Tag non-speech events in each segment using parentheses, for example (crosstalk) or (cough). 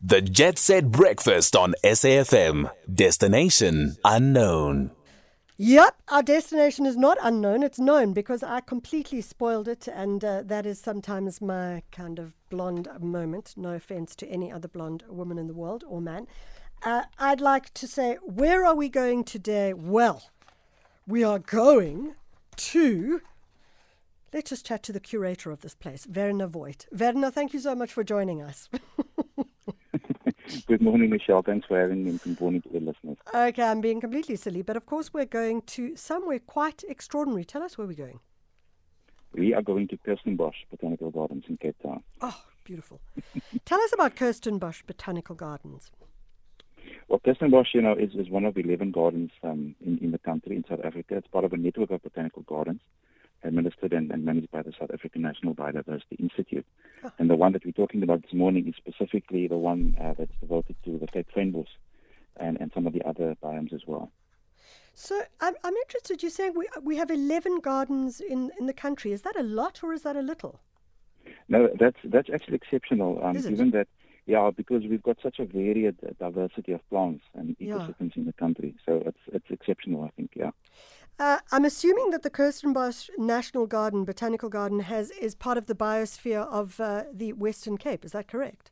The Jet Set Breakfast on SAFM. Destination unknown. Yep, our destination is not unknown. It's known because I completely spoiled it, and uh, that is sometimes my kind of blonde moment. No offense to any other blonde woman in the world or man. Uh, I'd like to say, where are we going today? Well, we are going to. Let's just chat to the curator of this place, Werner Voigt. Werner, thank you so much for joining us. (laughs) Good morning, Michelle. Thanks for having me and good morning to the listeners. Okay, I'm being completely silly, but of course we're going to somewhere quite extraordinary. Tell us where we're going. We are going to Kirstenbosch Botanical Gardens in Cape Town. Oh, beautiful. (laughs) Tell us about Kirstenbosch Botanical Gardens. Well, Kirstenbosch, you know, is, is one of 11 gardens um, in, in the country, in South Africa. It's part of a network of botanical gardens administered and, and, managed by the South African National Biodiversity Institute. Oh. And the one that we're talking about this morning is specifically the one uh, that's devoted to the Cape Fynbos and, and some of the other biomes as well. So I'm, I'm interested, you're saying we, we have 11 gardens in, in the country. Is that a lot or is that a little? No, that's, that's actually exceptional, um, given that yeah, because we've got such a varied diversity of plants and ecosystems yeah. in the country. So it's it's exceptional, I think. Yeah. Uh, I'm assuming that the Kirstenbosch National Garden, Botanical Garden, has is part of the biosphere of uh, the Western Cape. Is that correct?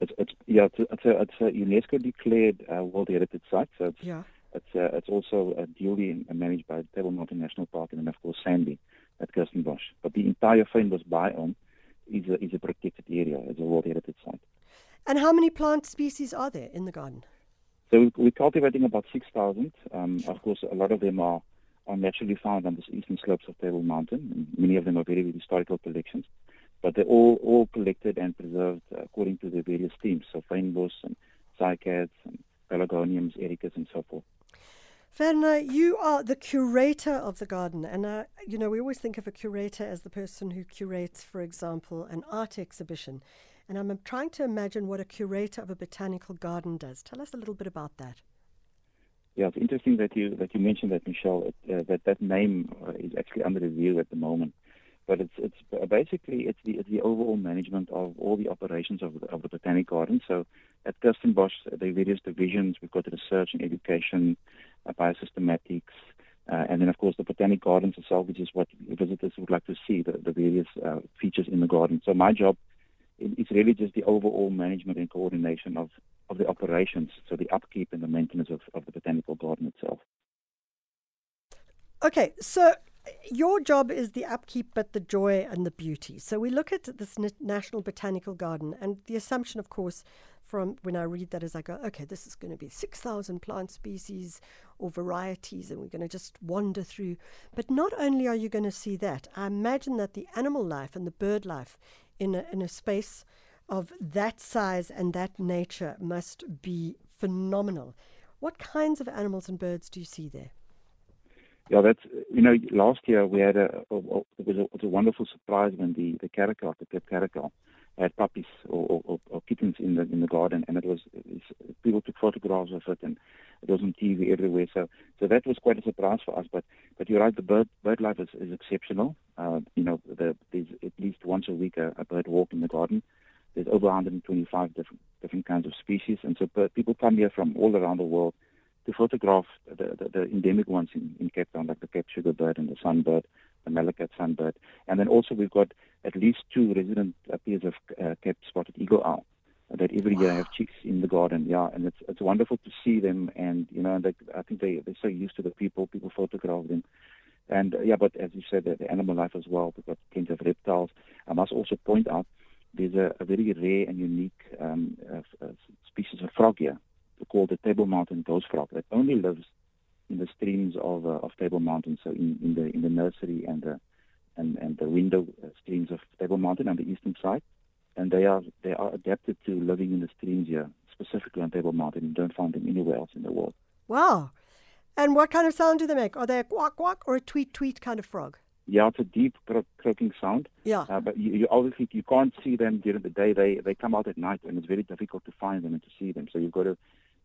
It's, it's yeah, it's a, it's a, it's a UNESCO declared uh, World Heritage Site. So it's, yeah. It's uh, it's also uh, duly managed by Table Mountain National Park and then of course SANBI at Kirstenbosch. But the entire Fynbos biome is a, is a protected area. It's a World Heritage Site. And how many plant species are there in the garden? So we're cultivating about 6,000. Um, of course, a lot of them are are naturally found on the eastern slopes of Table Mountain. Many of them are very, very historical collections, but they're all, all collected and preserved according to the various themes, so fynbos and cycads and pelargoniums, ericas, and so forth. Werner, you are the curator of the garden, and uh, you know we always think of a curator as the person who curates, for example, an art exhibition. And I'm trying to imagine what a curator of a botanical garden does. Tell us a little bit about that. Yeah, it's interesting that you that you mentioned that, Michelle. Uh, that that name uh, is actually under review at the moment, but it's it's uh, basically it's the it's the overall management of all the operations of the, of the botanic garden. So at Kirstenbosch, the various divisions we've got research and education, uh, biosystematics, uh, and then of course the botanic gardens itself, which is what visitors would like to see the, the various uh, features in the garden. So my job it's really just the overall management and coordination of, of the operations, so the upkeep and the maintenance of, of the botanical garden itself. Okay, so your job is the upkeep, but the joy and the beauty. So we look at this National Botanical Garden, and the assumption, of course, from when I read that is I go, okay, this is going to be 6,000 plant species or varieties, and we're going to just wander through. But not only are you going to see that, I imagine that the animal life and the bird life in a, in a space of that size and that nature must be phenomenal. What kinds of animals and birds do you see there? Yeah, that's you know last year we had a, a, a it, was a, it was a wonderful surprise when the the caracal, the Cape caracal, had puppies or, or, or, kittens in the in the garden, and it was, people took photographs of it, and it was on TV everywhere. So so that was quite a surprise for us. But but you're right, the bird bird life is, is exceptional. Uh, you know, the, there's at least once a week a, a bird walk in the garden. There's over 125 different different kinds of species, and so people come here from all around the world to photograph the, the, the endemic ones in, in Cape Town, like the Cape sugar bird and the sunbird, the Malachite sunbird. And then also we've got at least two resident pairs of uh, Cape spotted eagle owl that every wow. year have chicks in the garden. Yeah, and it's it's wonderful to see them, and you know, they, I think they they're so used to the people. People photograph them, and uh, yeah. But as you said, the, the animal life as well. We've got plenty of reptiles. I must also point out there's a, a very rare and unique um, uh, uh, species of frog here called the Table Mountain ghost frog that only lives in the streams of uh, of Table Mountain, so in, in the in the nursery and the and, and the window uh, streams of Table Mountain on the eastern side, and they are they are adapted to living in the streams here, specifically on Table Mountain. You don't find them anywhere else in the world. Wow! And what kind of sound do they make? Are they a quack quack or a tweet tweet kind of frog? Yeah, it's a deep croaking sound. Yeah. Uh, but you, you obviously you can't see them during the day. They they come out at night, and it's very difficult to find them and to see them. So you've got to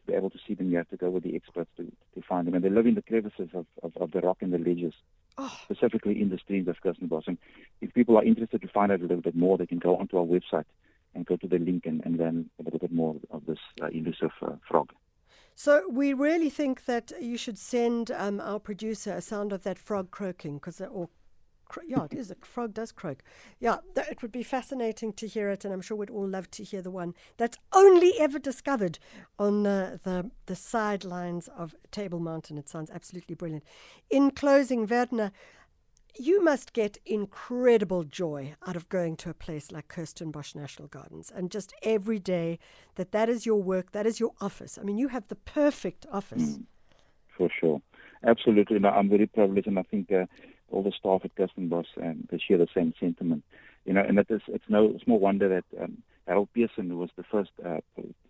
to be able to see them, you have to go with the experts to, to find them. And they live in the crevices of, of, of the rock and the ledges, oh. specifically in the streams of Kirstenbosch. And if people are interested to find out a little bit more, they can go onto our website and go to the link and, and learn a little bit more of this uh, elusive uh, frog. So we really think that you should send um, our producer a sound of that frog croaking, because uh, or cro- yeah, it is a frog does croak. Yeah, th- it would be fascinating to hear it, and I'm sure we'd all love to hear the one that's only ever discovered on uh, the the sidelines of Table Mountain. It sounds absolutely brilliant. In closing, Werner. You must get incredible joy out of going to a place like Kirstenbosch National Gardens and just every day that that is your work, that is your office. I mean, you have the perfect office. Mm, for sure. Absolutely. No, I'm very privileged, and I think uh, all the staff at Kirstenbosch and they share the same sentiment. You know, and it is, it's no small wonder that um, Harold Pearson, who was the first uh,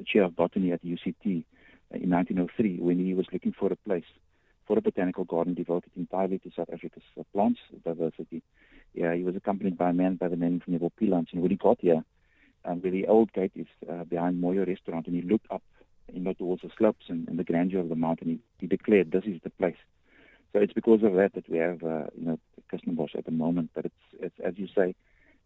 chair of botany at UCT in 1903, when he was looking for a place for a botanical garden devoted entirely to South Africa's uh, plants diversity. Yeah, he was accompanied by a man by the name of Neville Pillans. And when he got here, um, where the old gate is uh, behind Moyo Restaurant, and he looked up you know, towards the slopes and, and the grandeur of the mountain, he, he, declared, this is the place. So it's because of that that we have, uh, you know, Kirstenbosch at the moment. But it's, it's as you say,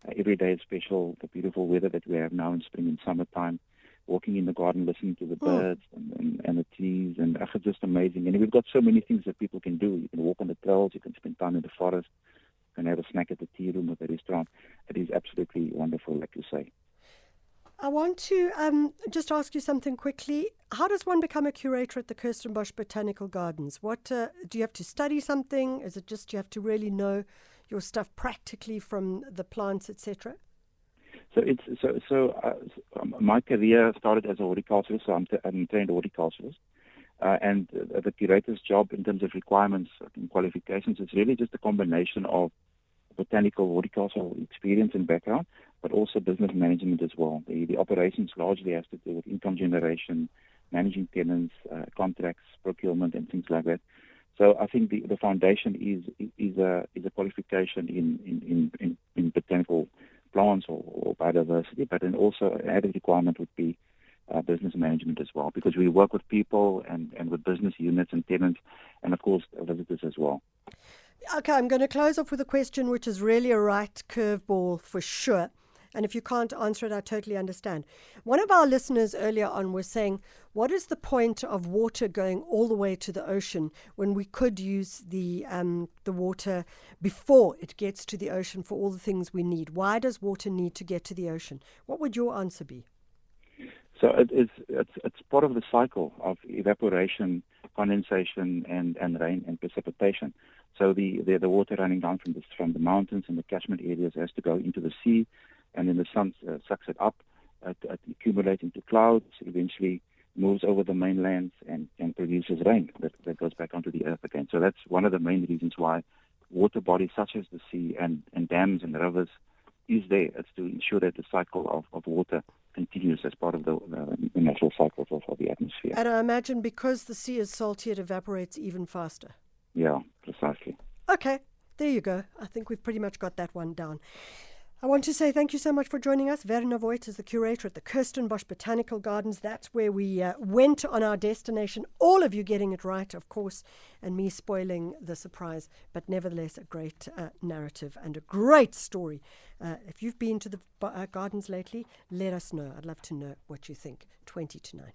uh, every day is special. The beautiful weather that we have now in spring and summertime walking in the garden, listening to the Hmm. birds and, and, and the trees, and uh, it's just amazing. And we've got so many things that people can do. You can walk on the trails, you can spend time in the forest, you can have a snack at the tea room at the restaurant. It is absolutely wonderful, like you say. I want to um, just ask you something quickly. How does one become a curator at the Kirstenbosch Botanical Gardens? What uh, do you have to study something? Is it just you have to really know your stuff practically from the plants, etc.? So it's so so. Uh, um, my career started as a horticulturist, so I'm, t- I'm trained horticulturist, uh, and the curator's job in terms of requirements and qualifications is really just a combination of botanical horticultural experience and background, but also business management as well. The, the operations largely has to do with income generation, managing tenants, uh, contracts, procurement, and things like that. So I think the, the foundation is is a is a qualification in in, in, in, botanical plants or, or, biodiversity, but then also an added requirement would be uh, business management as well, because we work with people and, and with business units and tenants, and of course visitors as well. Okay, I'm going to close off with a question which is really a right curveball for sure. And if you can't answer it, I totally understand. One of our listeners earlier on was saying, What is the point of water going all the way to the ocean when we could use the, um, the water before it gets to the ocean for all the things we need? Why does water need to get to the ocean? What would your answer be? So it is, it's, it's part of the cycle of evaporation, condensation, and, and rain and precipitation. So the, the, the water running down from the, from the mountains and the catchment areas has to go into the sea, and then the sun uh, sucks it up, it, it accumulates into clouds, eventually moves over the mainland and, and produces rain that, that goes back onto the earth again. So that's one of the main reasons why water bodies such as the sea and, and dams and rivers is there. It's to ensure that the cycle of, of water continues as part of the, uh, the natural cycles of, of the atmosphere. And I imagine because the sea is salty, it evaporates even faster. Yeah, precisely. Okay, there you go. I think we've pretty much got that one down. I want to say thank you so much for joining us. Werner Voigt is the curator at the Kirstenbosch Botanical Gardens. That's where we uh, went on our destination. All of you getting it right, of course, and me spoiling the surprise, but nevertheless, a great uh, narrative and a great story. Uh, if you've been to the uh, gardens lately, let us know. I'd love to know what you think. 20 to 9.